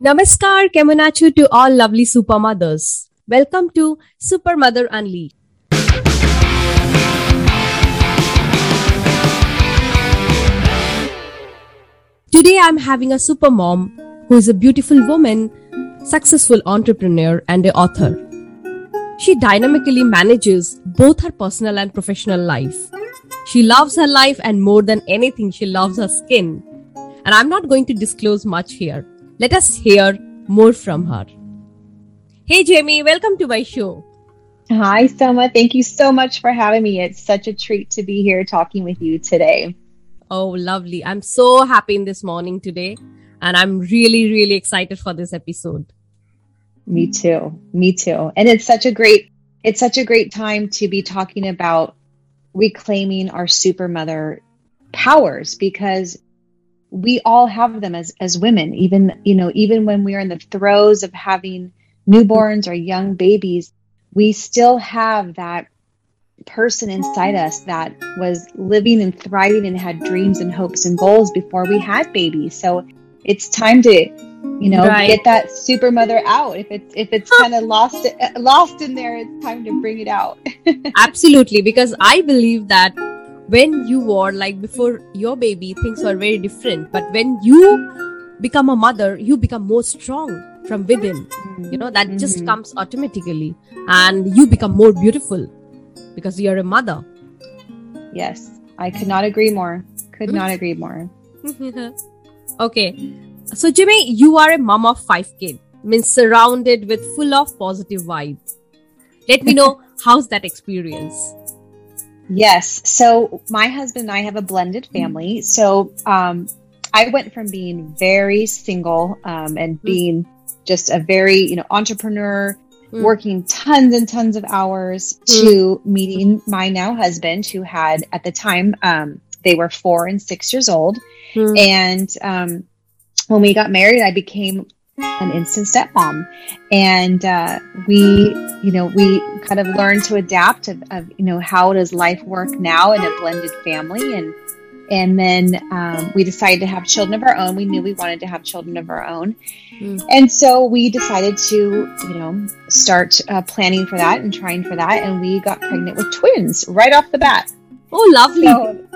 Namaskar, Kemonachu to all lovely super mothers. Welcome to Super Mother Unleashed. Today I'm having a super mom who is a beautiful woman, successful entrepreneur, and an author. She dynamically manages both her personal and professional life. She loves her life, and more than anything, she loves her skin. And I'm not going to disclose much here. Let us hear more from her. Hey, Jamie, welcome to my show. Hi, Soma. Thank you so much for having me. It's such a treat to be here talking with you today. Oh, lovely. I'm so happy in this morning today. And I'm really, really excited for this episode. Me too. Me too. And it's such a great, it's such a great time to be talking about reclaiming our super mother powers because we all have them as as women even you know even when we are in the throes of having newborns or young babies we still have that person inside us that was living and thriving and had dreams and hopes and goals before we had babies. So it's time to you know right. get that super mother out. If it's if it's kind of lost lost in there it's time to bring it out. Absolutely because i believe that when you were like before your baby things were very different. But when you become a mother you become more strong from within. You know that mm-hmm. just comes automatically. And you become more beautiful because you're a mother. Yes. I could not agree more. Could not agree more. Okay. So jimmy you are a mom of five kids means surrounded with full of positive vibes. Let me know how's that experience Yes. So my husband and I have a blended family. So um, I went from being very single um, and hmm. being just a very, you know, entrepreneur, mm. working tons and tons of hours mm. to meeting my now husband who had at the time, um, they were four and six years old. Mm. And um, when we got married, I became an instant stepmom and uh, we you know we kind of learned to adapt of, of, you know how does life work now in a blended family. And and then um, we decided to have children of our own. We knew we wanted to have children of our own. Mm. and so we decided to you know start uh, planning for that and trying for that. And we got pregnant with twins right off the bat oh lovely so,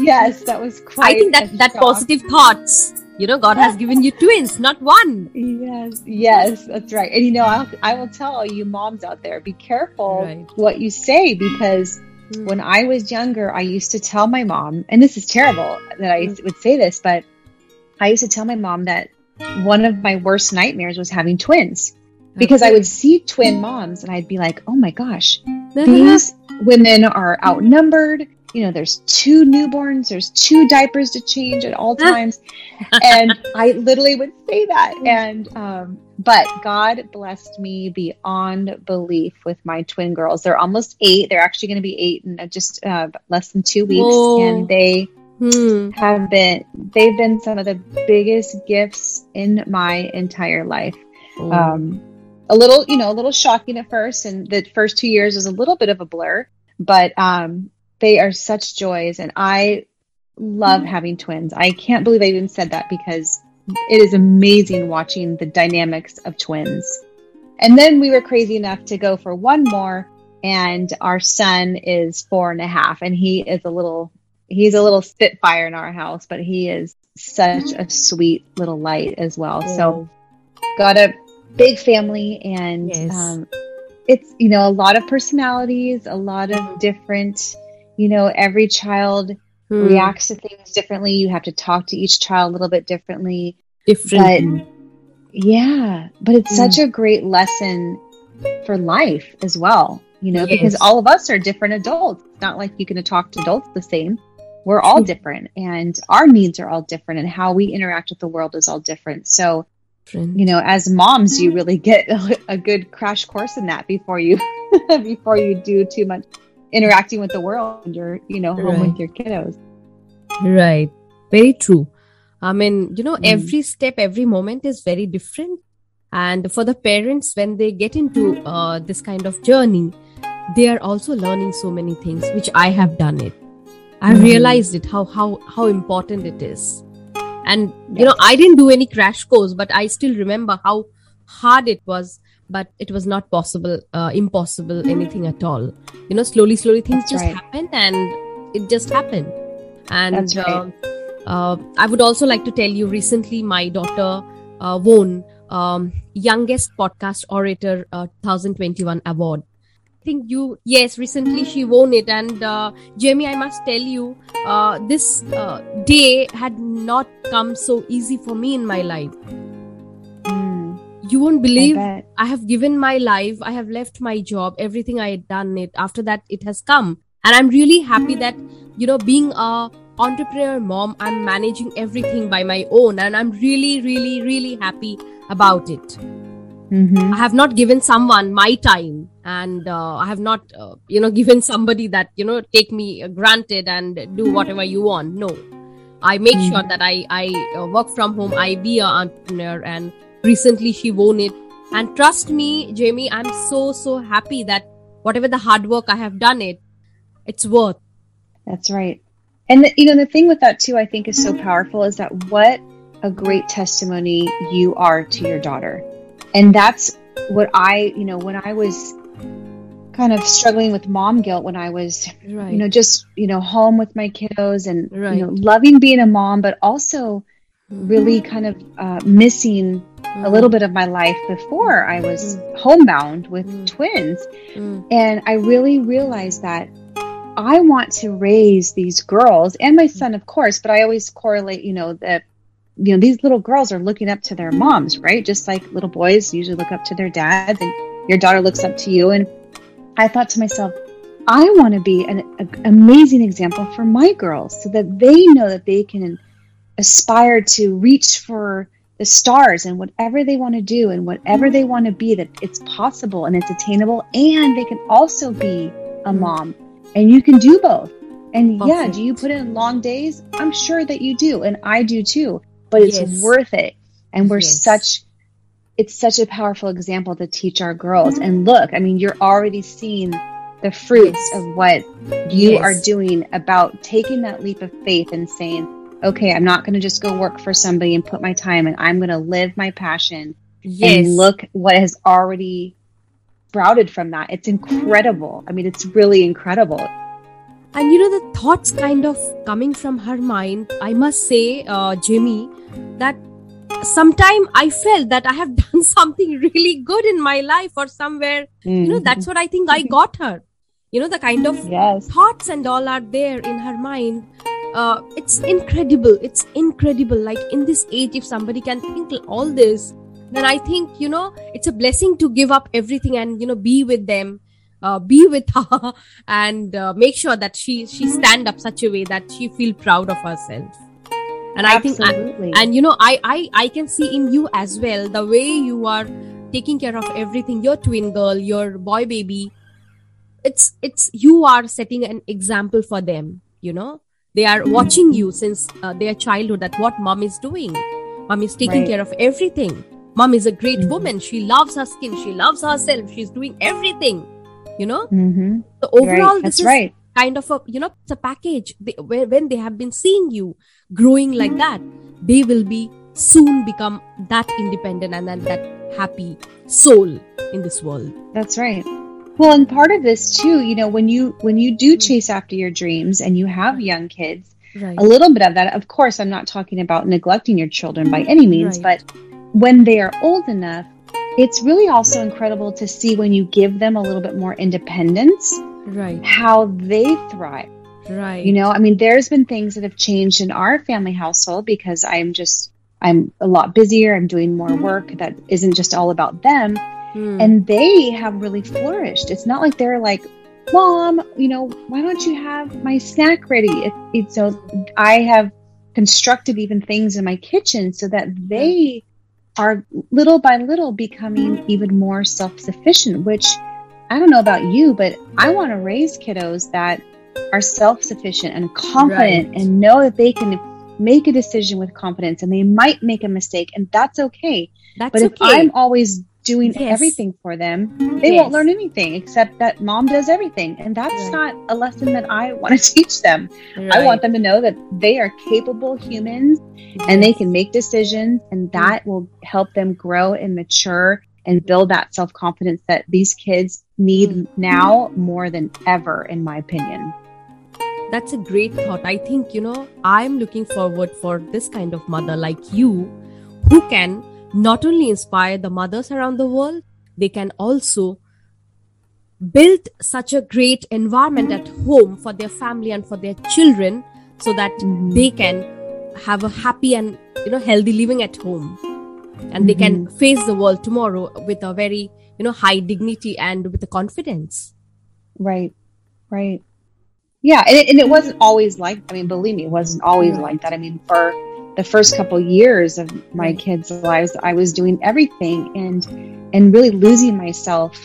yes that was quite i think that that positive thoughts you know god has given you twins not one yes yes that's right and you know I'll, I will tell you moms out there be careful right. what you say because mm. when i was younger i used to tell my mom and this is terrible that i mm. would say this but i used to tell my mom that one of my worst nightmares was having twins because i would see twin moms and i'd be like oh my gosh these women are outnumbered you know, there's two newborns, there's two diapers to change at all times. and I literally would say that. And, um, but God blessed me beyond belief with my twin girls. They're almost eight. They're actually going to be eight in just uh, less than two weeks. Whoa. And they hmm. have been, they've been some of the biggest gifts in my entire life. Um, a little, you know, a little shocking at first. And the first two years was a little bit of a blur, but um, they are such joys and I love mm-hmm. having twins. I can't believe I even said that because it is amazing watching the dynamics of twins. And then we were crazy enough to go for one more and our son is four and a half and he is a little he's a little spitfire in our house, but he is such a sweet little light as well. So got a big family and yes. um, it's you know a lot of personalities, a lot of different you know, every child hmm. reacts to things differently. You have to talk to each child a little bit differently. Different. But, yeah, but it's hmm. such a great lesson for life as well, you know, yes. because all of us are different adults. It's not like you can talk to adults the same. We're all different and our needs are all different and how we interact with the world is all different. So, you know, as moms, you really get a, a good crash course in that before you before you do too much interacting with the world and you're you know home right. with your kiddos. Right. Very true. I mean you know mm. every step every moment is very different. And for the parents when they get into uh, this kind of journey they are also learning so many things which i have done it. I mm. realized it how how how important it is And, you know, I didn't do any crash course, but I still remember how hard it was but it was not possible uh, impossible anything at all you know slowly slowly things That's just right. happened and it just happened and right. uh, uh, i would also like to tell you recently my daughter uh, won um, youngest podcast orator uh, 2021 award think you yes recently she won it. And uh, jamie i must tell you uh, this uh, day had not come so easy for me in my life. Mm, you won't believe I, I, have given my life i have left my job everything i had done it. After that it has come. And i'm really happy that you know being a entrepreneur mom i'm managing everything by my own. And i'm really really really happy about it mm-hmm. i have not given someone my time and uh, i have not uh, you know given somebody that you know take me granted and do whatever you want. No. I make mm-hmm. sure that i i uh, work from home. I be an entrepreneur and recently she won it. And trust me jamie i'm so so happy that whatever the hard work i have done it it's worth. That's right. And the, you know the thing with that too i think is so powerful is that what a great testimony you are to your daughter and that's what i you know when i was kind of struggling with mom guilt when i was right. you know just you know home with my kiddos and right. you know loving being a mom but also mm-hmm. really kind of uh, missing a little mm-hmm. bit of my life before i was mm. homebound with twins and i really realized that I want to raise these girls and my son, of course, but I always correlate, you know, that, you know, these little girls are looking up to their moms, right? Just like little boys usually look up to their dads and your daughter looks up to you. And I thought to myself, I want to be an, an amazing example for my girls so that they know that they can aspire to reach for the stars and whatever they want to do and whatever they want to be, that it's possible and it's attainable. And they can also be a mom and you can do both. And Perfect. yeah, do you put in long days? I'm sure that you do, and I do too. But it's yes. worth it. And we're yes. such it's such a powerful example to teach our girls. And look, I mean, you're already seeing the fruits yes. of what you are doing about taking that leap of faith and saying, okay, I'm not going to just go work for somebody and put my time and I'm going to live my passion. Yes. And look what has already sprouted from that. It's incredible. I mean, it's really incredible. And you know, the thoughts kind of coming from her mind, I must say, uh, Jimmy, that sometime I felt that I have done something really good in my life or somewhere. Mm. You know, that's what I think I got her. You know, the kind of yes. thoughts and all are there in her mind. Uh, it's incredible. It's incredible. Like in this age, if somebody can think all this, then I think, you know, it's a blessing to give up everything and, you know, be with them, uh, be with her and uh, make sure that she, she stand up such a way that she feel proud of herself. And Absolutely. I think, and you know, I, I, I can see in you as well, the way you are taking care of everything, your twin girl, your boy baby, it's, it's, you are setting an example for them, you know, they are watching you since uh, their childhood that what mom is doing. Mom is taking right. care of everything mom is a great mm-hmm. woman she loves her skin she loves herself she's doing everything you know mm-hmm. so overall right. this is right. kind of a you know it's a package they, where when they have been seeing you growing like that they will be soon become that independent and then that happy soul in this world that's right well and part of this too you know when you when you do chase after your dreams and you have young kids Right. a little bit of that of course i'm not talking about neglecting your children by any means right. but when they are old enough, it's really also incredible to see when you give them a little bit more independence, right? How they thrive. Right. You know, I mean, there's been things that have changed in our family household because I'm just, I'm a lot busier. I'm doing more work that isn't just all about them. Hmm. And they have really flourished. It's not like they're like, Mom, you know, why don't you have my snack ready? It, it, so I have constructed even things in my kitchen so that they are little by little becoming even more self sufficient, which I don't know about you, but I want to raise kiddos that are self sufficient and confident right. and know that they can make a decision with confidence and they might make a mistake and that's okay. That's but if okay. I'm always doing yes. everything for them, they yes. won't learn anything except that mom does everything. And that's right. not a lesson that I want to teach them. Right. I want them to know that they are capable humans yes. and they can make decisions, and that mm. will help them grow and mature and build that self confidence that these kids need mm. now more than ever, in my opinion. That's a great thought. I think, you know, I'm looking forward for this kind of mother like you who can not only inspire the mothers around the world, they can also build such a great environment at home for their family and for their children so that mm-hmm. they can have a happy and you know healthy living at home and mm-hmm. they can mm-hmm. face the world tomorrow with a very you know high dignity and with a confidence right right yeah and it, and it wasn't always like i mean believe me it wasn't always like that i mean for the first couple years of my mm-hmm. kids' lives, I was doing everything and and really losing myself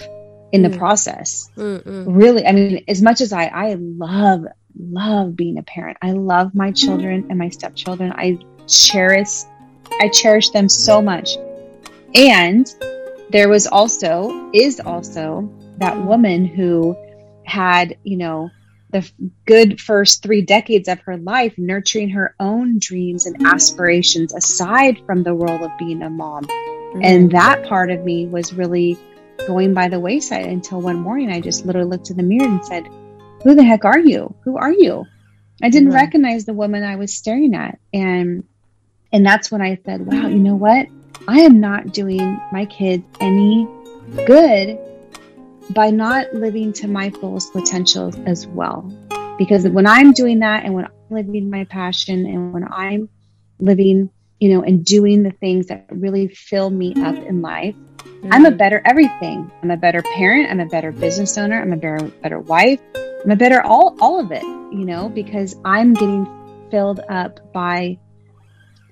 in the mm. process. Mm-mm. Really, I mean, as much as I I love love being a parent, I love my mm-hmm. children and my stepchildren. I cherish I cherish them so much. And there was also is also that mm. woman who had, you know, the good first three decades of her life nurturing her own dreams and aspirations aside from the role of being a mom. Mm-hmm. And that part of me was really going by the wayside until one morning I just literally looked in the mirror and said, Who the heck are you? Who are you? I didn't mm-hmm. recognize the woman I was staring at. And and that's when I said, Wow, you know what? I am not doing my kids any good by not living to my fullest potential as well. Because when I'm doing that and when I'm living my passion and when I'm living, you know, and doing the things that really fill me up in life, mm-hmm. I'm a better everything. I'm a better parent. I'm a better business owner. I'm a better, better wife. I'm a better all, all of it, you know, because I'm getting filled up by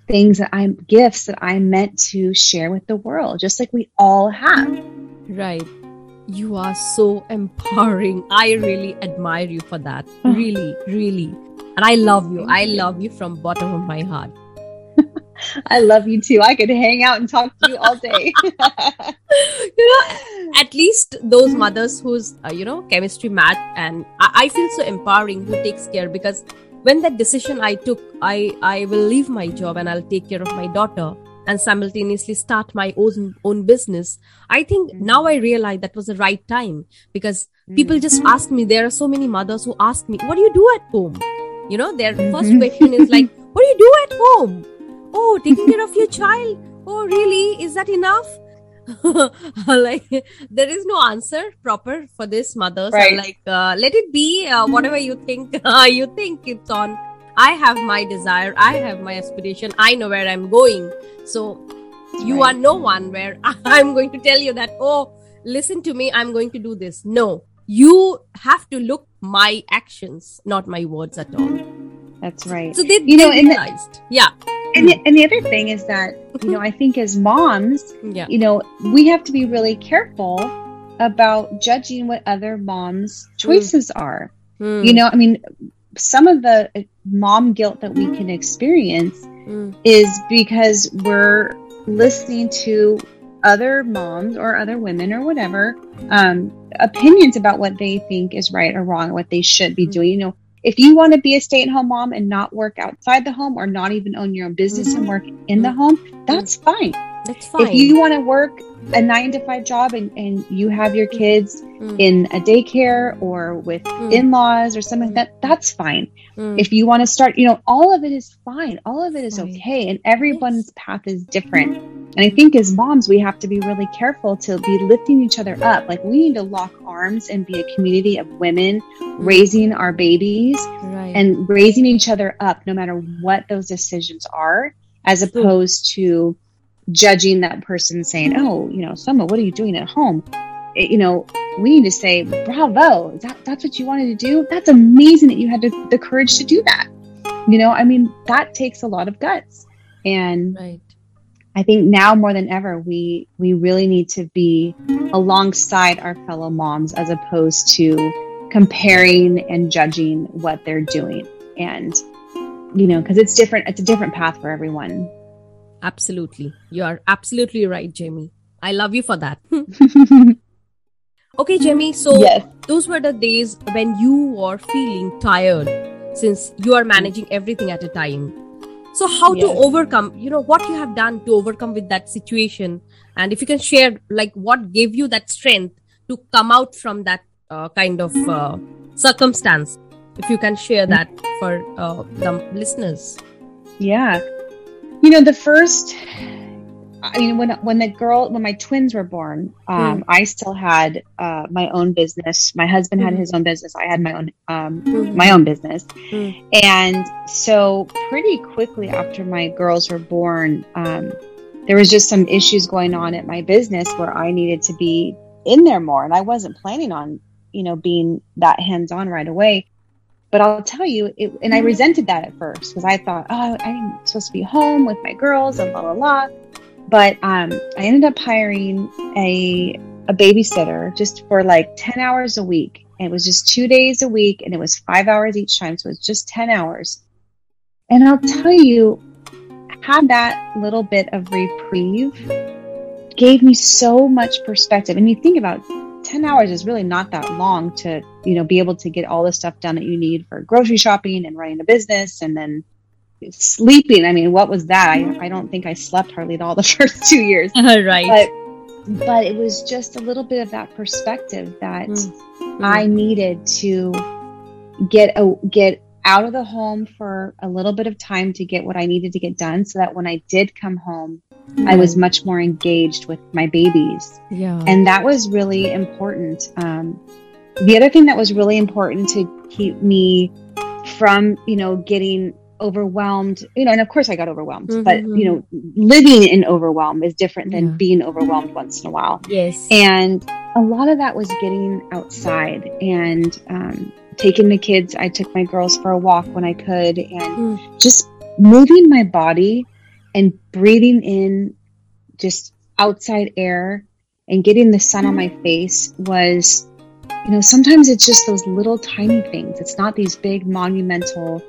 things that I'm gifts that I'm meant to share with the world, just like we all have. Right you are so empowering. I really admire you for that. Really, really. And I love you. I love you from bottom of my heart. I love you too. I could hang out and talk to you all day. you know, at least those mothers whose, uh, you know, chemistry match and I-, I feel so empowering who takes care because when that decision I took, I, I will leave my job and I'll take care of my daughter and simultaneously start my own own business i think mm-hmm. now i realize that was the right time because mm-hmm. people just ask me there are so many mothers who ask me what do you do at home you know their mm-hmm. first question is like what do you do at home oh taking care of your child oh really is that enough like there is no answer proper for this mothers right. like uh, let it be uh, whatever you think uh, you think it's on I have my desire, I have my aspiration, I know where I'm going. So you right. are no one where I'm going to tell you that, oh, listen to me, I'm going to do this. No, you have to look my actions, not my words at all. That's right. So they, you they know, realized. The, yeah. And the, and the other thing is that, you know, I think as moms, yeah. you know, we have to be really careful about judging what other moms' choices mm. are. Mm. You know, I mean, some of the mom guilt that we can experience mm. is because we're listening to other moms or other women or whatever um, opinions about what they think is right or wrong, what they should be mm. doing. You know, if you want to be a stay at home mom and not work outside the home or not even own your own business mm-hmm. and work in the home, that's fine. That's fine. If you want to work a nine to five job and, and you have your kids mm. in a daycare or with mm. in-laws or something like that that's fine mm. if you want to start you know all of it is fine all of it is okay and everyone's path is different and i think as moms we have to be really careful to be lifting each other up like we need to lock arms and be a community of women mm. raising our babies right. and raising each other up no matter what those decisions are as opposed to judging that person saying, oh, you know, Summer, what are you doing at home? It, you know, we need to say, bravo, that, that's what you wanted to do. That's amazing that you had to, the courage to do that. You know, I mean, that takes a lot of guts. And right. I think now more than ever, we, we really need to be alongside our fellow moms as opposed to comparing and judging what they're doing. And, you know, because it's different, it's a different path for everyone. Absolutely. You are absolutely right, Jamie. I love you for that. okay, Jamie. So yes. those were the days when you were feeling tired since you are managing everything at a time. So how yes. to overcome, you know, what you have done to overcome with that situation. And if you can share like what gave you that strength to come out from that uh, kind of uh, circumstance, if you can share that for uh, the listeners. Yeah. You know, the first I mean, when when the girl, when my twins were born, um, mm. I still had uh, my own business. My husband mm. had his own business. I had my own um, mm. my own business, hmm. and so pretty quickly after my girls were born, um, there was just some issues going on at my business where I needed to be in there more, and I wasn't planning on you know being that hands on right away. But I'll tell you, it, and I resented that at first because I thought, oh, I'm supposed to be home with my girls and blah blah blah but um, I ended up hiring a a babysitter just for like 10 hours a week. And it was just two days a week and it was five hours each time. So it was just 10 hours. And I'll tell you, had that little bit of reprieve gave me so much perspective. And you think about 10 hours is really not that long to, you know, be able to get all the stuff done that you need for grocery shopping and running a business and then sleeping. I mean, what was that? I, I don't think I slept hardly at all the first two years. right. But, but it was just a little bit of that perspective that mm. I needed to get a, get out of the home for a little bit of time to get what I needed to get done so that when I did come home. I was much more engaged with my babies. Yeah. And that was really important. Um, the other thing that was really important to keep me from, you know, getting overwhelmed you know and of course i got overwhelmed mm-hmm. but you know living in overwhelm is different than yeah. being overwhelmed once in a while yes and a lot of that was getting outside and um, taking the kids i took my girls for a walk when i could and mm. just moving my body and breathing in just outside air and getting the sun on my face was you know sometimes it's just those little tiny things it's not these big monumental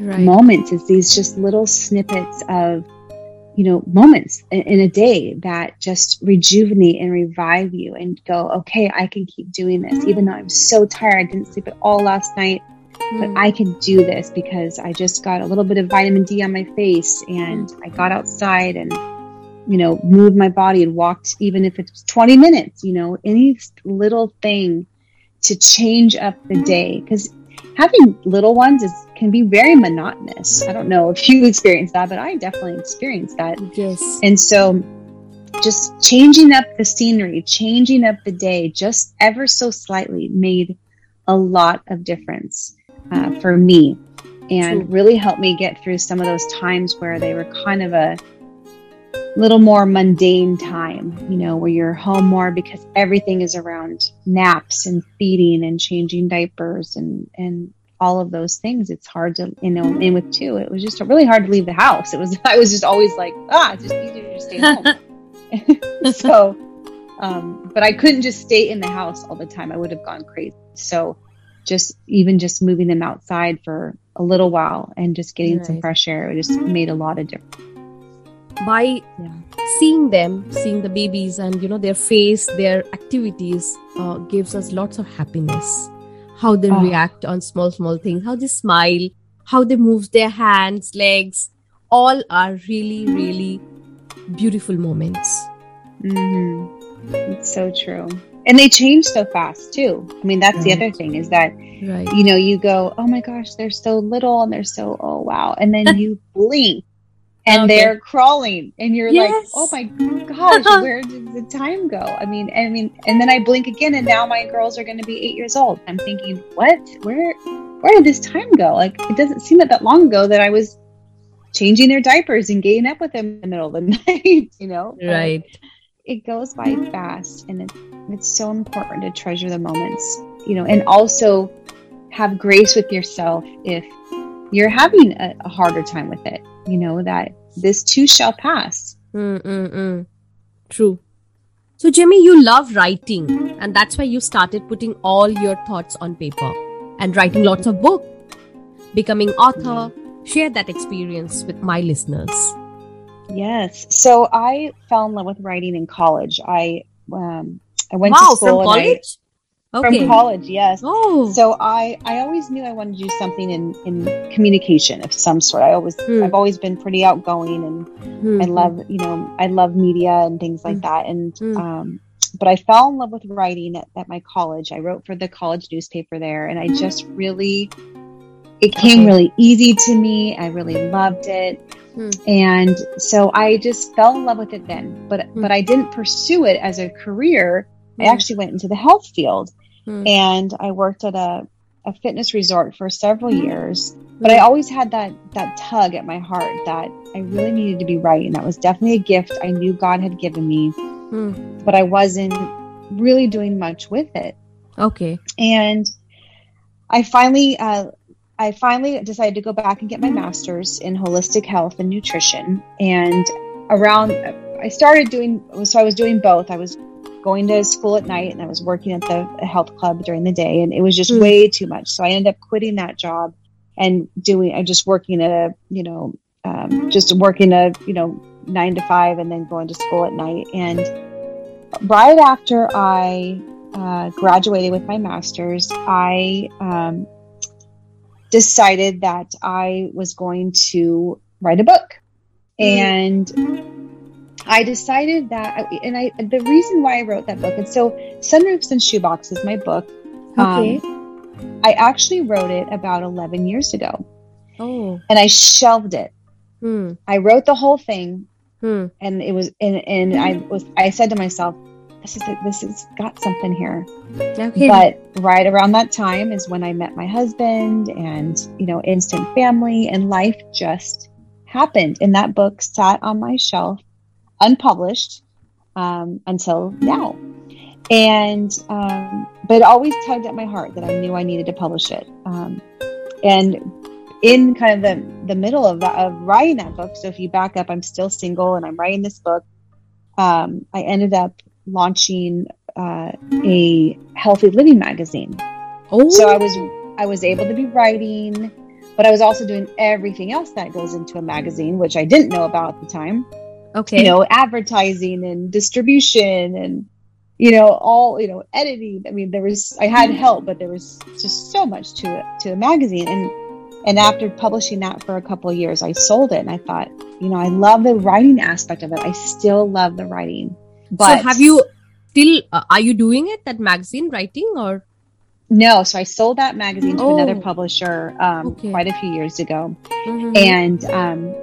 right. moments it's these just little snippets of you know moments in, in, a day that just rejuvenate and revive you and go okay i can keep doing this even though i'm so tired i didn't sleep at all last night. But hmm. i can do this because i just got a little bit of vitamin d on my face and i got outside and you know moved my body and walked even if it's 20 minutes you know any little thing to change up the day because having little ones is can be very monotonous. I don't know if you experienced that, but I definitely experienced that. Yes. And so just changing up the scenery, changing up the day just ever so slightly made a lot of difference uh, for me and really helped me get through some of those times where they were kind of a little more mundane time, you know, where you're home more because everything is around naps and feeding and changing diapers and, and all of those things. It's hard to, you know, and with two, it was just really hard to leave the house. It was, I was just always like, ah, it's just easier to stay home. so, um, but I couldn't just stay in the house all the time. I would have gone crazy. So just, even just moving them outside for a little while and just getting right. some fresh air, it just made a lot of difference by yeah. seeing them seeing the babies and you know their face their activities uh, gives us lots of happiness how they oh. react on small small things how they smile how they move their hands legs all are really really beautiful moments mm-hmm. it's so true and they change so fast too i mean that's right. the other thing is that right. you know you go oh my gosh they're so little and they're so oh wow and then you blink oh, and okay. they're crawling and you're yes. like oh my gosh where did the time go i mean i mean and then i blink again and now my girls are going to be eight years old i'm thinking what where where did this time go like it doesn't seem that that long ago that i was changing their diapers and getting up with them in the middle of the night you know right it goes by fast and it, it's so important to treasure the moments you know and also have grace with yourself if you're having a, a harder time with it you know, that this too shall pass. Mm-mm-mm. True. So, Jimmy, you love writing, and that's why you started putting all your thoughts on paper and writing lots of books, becoming author. Share that experience with my listeners. Yes. So I fell in love with writing in college. I um, I went wow, to school from college. I, okay. From college, yes. Oh. So I I always knew I wanted to do something in in communication of some sort. I always hmm. I've always been pretty outgoing and hmm. I love you know I love media and things like hmm. that. And hmm. um, but I fell in love with writing at, at my college. I wrote for the college newspaper there, and I just really it came really easy to me. I really loved it. Hmm. And so I just fell in love with it then. But hmm. but I didn't pursue it as a career. I hmm. actually went into the health field. And I worked at a, a fitness resort for several years. But I always had that that tug at my heart that I really needed to be right. And That was definitely a gift I knew God had given me. But I wasn't really doing much with it. Okay. And I finally uh, I finally decided to go back and get my master's in holistic health and nutrition. And around, I started doing, so I was doing both. I was going to school at night and I was working at the health club during the day, and it was just mm. way too much. So I ended up quitting that job and doing, I just working at a, you know, um, just working a, you know, nine to five and then going to school at night. And right after I uh, graduated with my master's, I um, decided that I was going to write a book. And I decided that, and I, the reason why I wrote that book, and so Sunroofs and Shoeboxes, my book, okay. Um, I actually wrote it about 11 years ago. Oh. And I shelved it. Hmm. I wrote the whole thing. Hmm. And it was, and, and I was, I said to myself, this is this has got something here. Okay. But right around that time is when I met my husband and you know instant family and life just happened and that book sat on my shelf unpublished um, until now and um, but it always tugged at my heart that I knew I needed to publish it um, and in kind of the the middle of, of writing that book so if you back up I'm still single and I'm writing this book um, I ended up launching uh, a healthy living magazine. Oh. So I was I was able to be writing, but I was also doing everything else that goes into a magazine, which I didn't know about at the time. Okay. You know, advertising and distribution and you know all you know editing. I mean, there was I had help, but there was just so much to it to a magazine and and after publishing that for a couple of years, I sold it and I thought, you know, I love the writing aspect of it. I still love the writing. But so have you still uh, are you doing it that magazine writing or no so i sold that magazine to oh. another publisher um, okay. quite a few years ago mm-hmm. and um,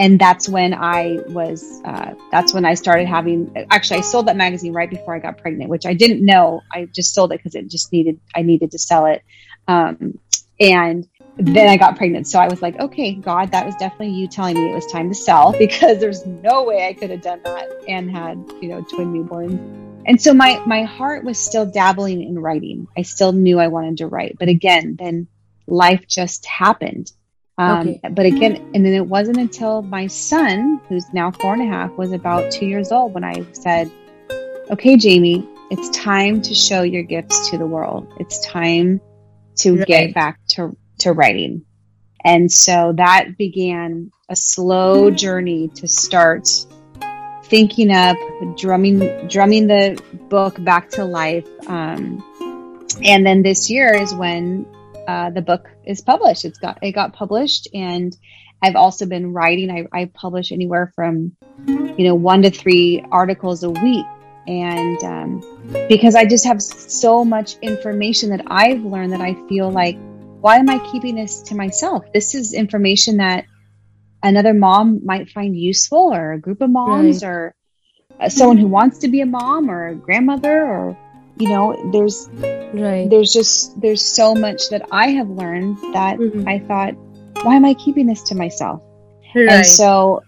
and that's when i was uh, that's when i started having actually i sold that magazine right before i got pregnant which i didn't know i just sold it because it just needed i needed to sell it um, and then I got pregnant. So I was like, okay, God, that was definitely you telling me it was time to sell because there's no way I could have done that and had, you know, twin newborns. And so my my heart was still dabbling in writing. I still knew I wanted to write, but again, then life just happened. Um, okay. But again, and then it wasn't until my son, who's now four and a half, was about two years old when I said, "Okay, Jamie, it's time to show your gifts to the world. It's time to right. get back to to writing. And so that began a slow journey to start thinking up, drumming, drumming the book back to life. Um, and then this year is when uh, the book is published. It's got it got published, and I've also been writing. I, I publish anywhere from you know one to three articles a week, and um, because I just have so much information that I've learned that I feel like why am I keeping this to myself? This is information that another mom might find useful, or a group of moms, right. or uh, someone who wants to be a mom, or a grandmother, or you know, there's right. there's just there's so much that I have learned that mm-hmm. I thought, why am I keeping this to myself? Right. And so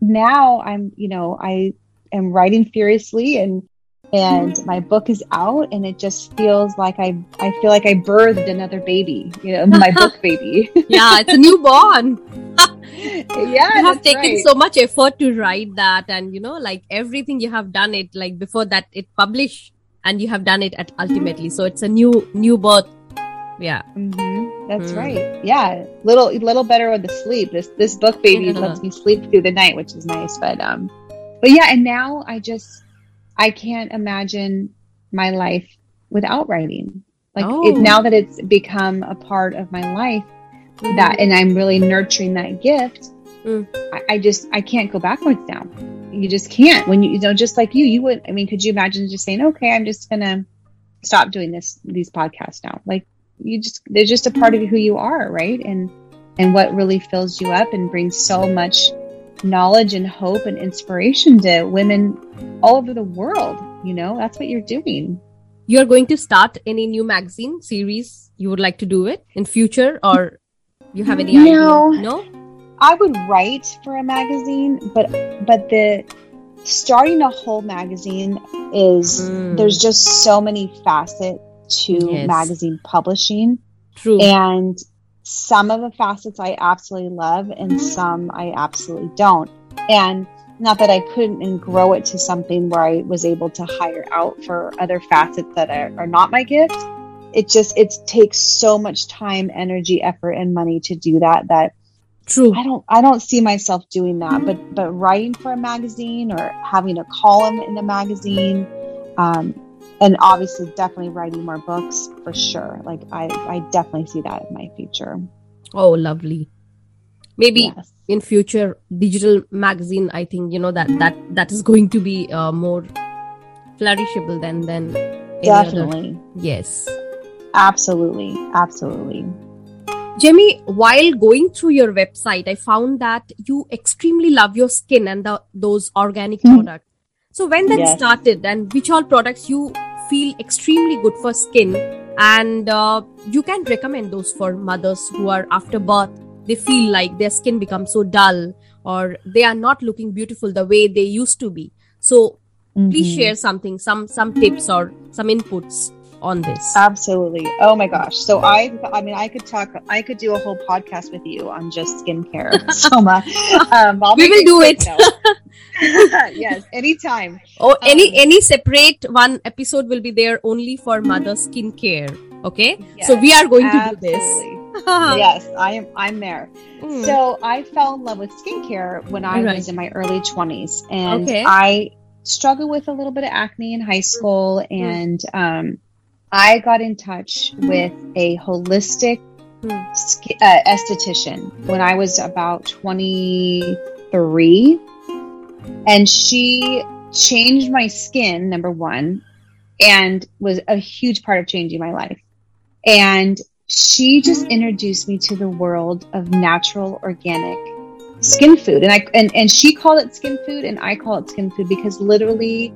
now I'm, you know, I am writing furiously and and my book is out and it just feels like I I feel like I birthed another baby, you know, my book baby. yeah, it's a newborn. yeah, you have taken right. so much effort to write that and you know like everything you have done it like before that it published and you have done it at ultimately so it's a new new birth yeah mm-hmm. That's mm. right. Yeah, little little better with the sleep. This this book baby yeah. lets me sleep through the night, which is nice. But um, but yeah, and now I just I can't imagine my life without writing. Like oh. it, now that it's become a part of my life, mm. that and I'm really nurturing that gift. Mm. I, I, just I can't go backwards now. You just can't. When you, you know, just like you, you would. I mean, could you imagine just saying, "Okay, I'm just gonna stop doing this these podcasts now"? Like you just they're just a part of who you are, right? And and what really fills you up and brings so much knowledge and hope and inspiration to women all over the world. You know, that's what you're doing. You're going to start any new magazine series you would like to do it in future or you have any no, idea? No. I would write for a magazine, but but the starting a whole magazine is mm. there's just so many facets to yes. magazine publishing. True. And some of the facets I absolutely love and some I absolutely don't. And not that I couldn't and grow it to something where I was able to hire out for other facets that are, are not my gift. It just it takes so much time, energy, effort, and money to do that that True. I don't I don't see myself doing that. But but writing for a magazine or having a column in a magazine, um, and obviously definitely writing more books for sure. Like i i definitely see that in my future. Oh lovely. Maybe yes. in future digital magazine i think you know that that that is going to be uh, more flourishable than than definitely. Yes. Absolutely. Absolutely Jamie, while going through your website, I found that you extremely love your skin and the, those organic mm-hmm. products. So when that yes. started and which all products you feel extremely good for skin and uh, you can recommend those for mothers who are after birth they feel like their skin becomes so dull or they are not looking beautiful the way they used to be so mm-hmm. please share something some some tips or some inputs on this. Absolutely. Oh my gosh. So i i mean i could talk i could do a whole podcast with you on just skincare so much um, we will do it. yes anytime. Oh um, any any separate one episode will be there only for mother skincare okay? Yes, so we are going absolutely. to do this. yes i am i'm there. Mm. so i fell in love with skincare when i right. was in my early 20s and okay. i struggled with a little bit of acne in high school mm. and um, I got in touch with a holistic hmm. uh, esthetician when I was about 23. And she changed my skin, number one, and was a huge part of changing my life. And she just introduced me to the world of natural organic skin food. And I and, and she called it skin food and I call it skin food because literally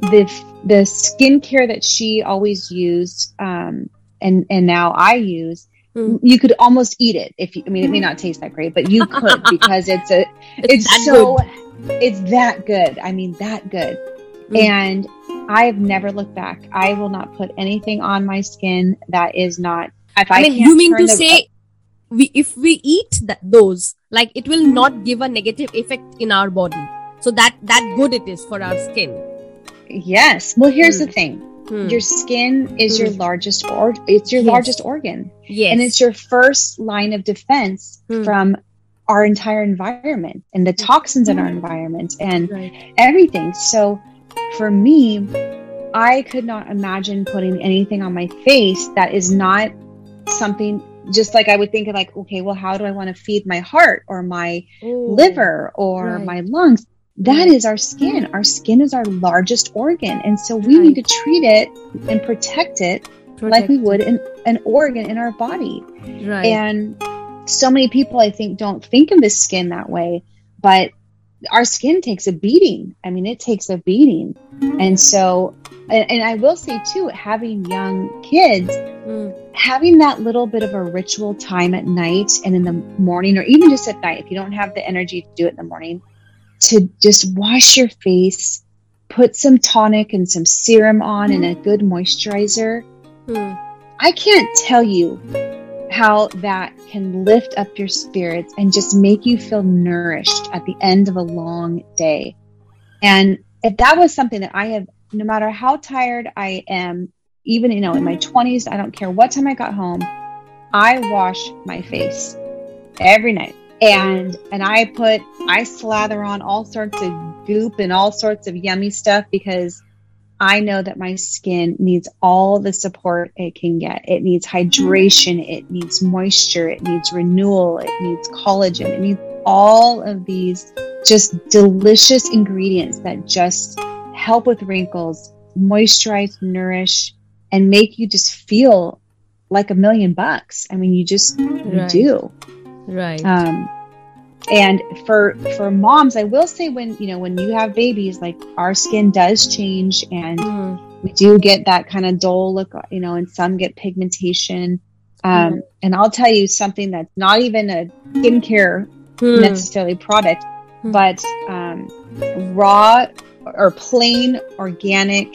the the skincare that she always used, um, and and now I use, mm. you could almost eat it if you, I mean it may not taste that great, but you could because it's a it's, it's so good. it's that good. I mean that good, mm. and I have never looked back. I will not put anything on my skin that is not. If I, I mean, you mean to the, say, we if we eat that, those, like it will not give a negative effect in our body. So that that good it is for our skin. Yes. Well, here's the hmm. thing. Hmm. Your skin is your hmm. largest or it's your yes. largest organ. Yes. And it's your first line of defense from our entire environment and the toxins in our environment and right. everything. So for me, I could not imagine putting anything on my face that is not something just like I would think of like, okay, well, how do I want to feed my heart or my Ooh, liver or right. my lungs? That is our skin. Our skin is our largest organ. And so we need to treat it and protect it protect like we would an, an organ in our body. Right. And so many people, I think, don't think of the skin that way, but our skin takes a beating. I mean, it takes a beating. And so, and, and I will say too, having young kids, mm. having that little bit of a ritual time at night and in the morning, or even just at night, if you don't have the energy to do it in the morning, to just wash your face, put some tonic and some serum on and a good moisturizer. Hmm. I can't tell you how that can lift up your spirits and just make you feel nourished at the end of a long day. And if that was something that I have, no matter how tired I am, even, you know, in my 20s, I don't care what time I got home, I wash my face every night. And and I put I slather on all sorts of goop and all sorts of yummy stuff because I know that my skin needs all the support it can get. It needs hydration, it needs moisture, it needs renewal, it needs collagen, it needs all of these just delicious ingredients that just help with wrinkles, moisturize, nourish, and make you just feel like a million bucks. I mean, you just right. do. Right. Um, and for for moms, I will say when you know when you have babies, like our skin does change, and mm. we do get that kind of dull look, you know, and some get pigmentation. Um, mm. And I'll tell you something that's not even a skincare mm. necessarily product, hmm. but um, raw or plain organic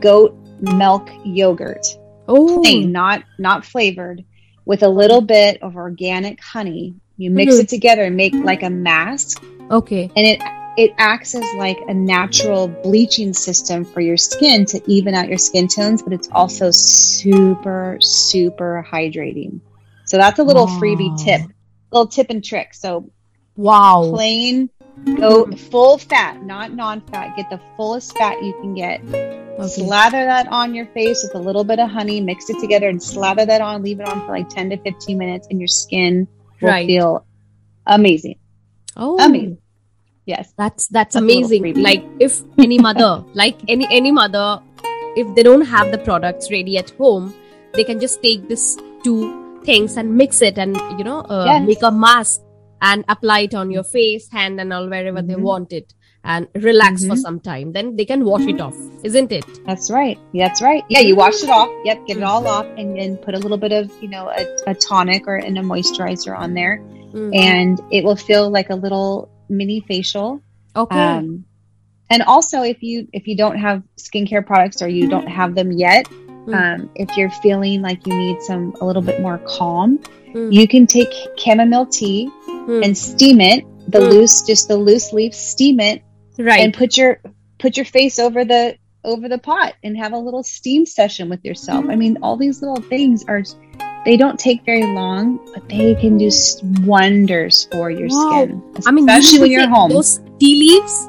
goat milk yogurt. Oh, plain, not not flavored, with a little bit of organic honey. You mix mm-hmm. it together and make like a mask. Okay, and it it acts as like a natural bleaching system for your skin to even out your skin tones, but it's also super super hydrating. So that's a little wow. freebie tip, little tip and trick. So wow, plain Go full fat, not non fat. Get the fullest fat you can get. Okay. Slather that on your face with a little bit of honey, mix it together and slather that on. Leave it on for like 10 to 15 minutes, and your skin will right. feel amazing. Oh, amazing. Yes. That's that's, amazing. Like if any mother, like any any mother, if they don't have the products ready at home, they can just take this two things and mix it and you know uh, yes. make a mask and apply it on your face, hand, and all wherever mm-hmm. they want it and relax mm-hmm. for some time. Then they can wash it off, isn't it? That's right. That's right. Yeah, you wash it off. Yep, get it all off, and then put a little bit of you know a, a tonic or and a moisturizer on there, mm-hmm. and it will feel like a little mini facial. Okay. Um, and also, if you if you don't have skincare products or you don't have them yet, mm. um, if you're feeling like you need some a little bit more calm, you can take chamomile tea mm. and steam it. The mm. loose, just the loose leaves, steam it, right? And put your put your face over the over the pot and have a little steam session with yourself. I mean, all these little things are they don't take very long, but they can do wonders for your wow. skin. I mean, especially when you're home. Those tea leaves.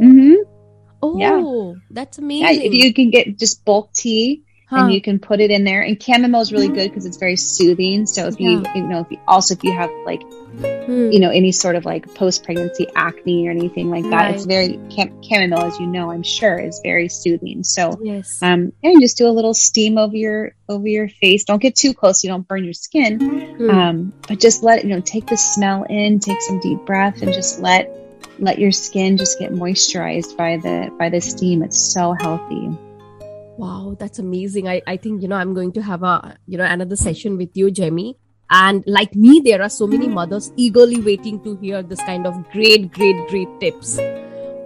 Mm-hmm. Oh, yeah. that's amazing. Yeah, if you can get just bulk tea huh. and you can put it in there. And chamomile is really good because it's very soothing. So if yeah. you, you know, if you, also if you have like, hmm. you know, any sort of like post pregnancy acne or anything like that, right. it's very cam- chamomile, as you know, I'm sure, is very soothing. So yes, um, and just do a little steam over your over your face. Don't get too close; so you don't burn your skin. Hmm. Um, but just let you know, take the smell in, take some deep breath, and just let let your skin just get moisturized by the by the steam. It's so healthy. Wow, that's amazing. I, I think, you know, I'm going to have a, you know, another session with you, Jamie. And like me, there are so many mothers eagerly waiting to hear this kind of great, great, great tips.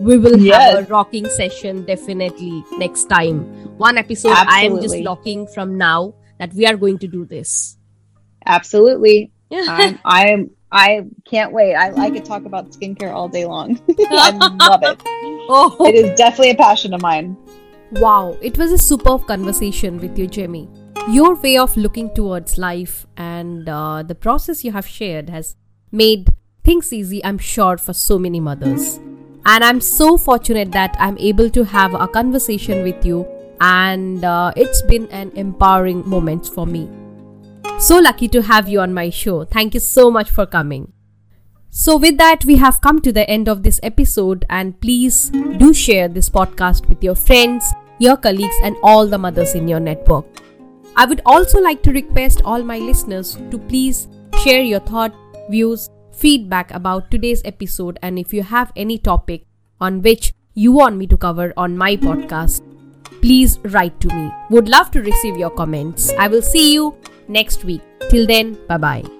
We will yes. have a rocking session definitely next time. One episode Absolutely. I am just locking from now that we are going to do this. Absolutely. I'm, I'm I can't wait. I, I could talk about skincare all day long. I love it. Oh. It is definitely a passion of mine. Wow, it was a superb conversation with you, Jamie. Your way of looking towards life and uh, the process you have shared has made things easy, I'm sure, for so many mothers. And I'm so fortunate that I'm able to have a conversation with you, and uh, it's been an empowering moment for me. So lucky to have you on my show. Thank you so much for coming. So, with that, we have come to the end of this episode, and please do share this podcast with your friends, your colleagues, and all the mothers in your network. I would also like to request all my listeners to please share your thought, views, feedback about today's episode, and if you have any topic on which you want me to cover on my podcast, please write to me. Would love to receive your comments. I will see you next week. Till then, bye bye.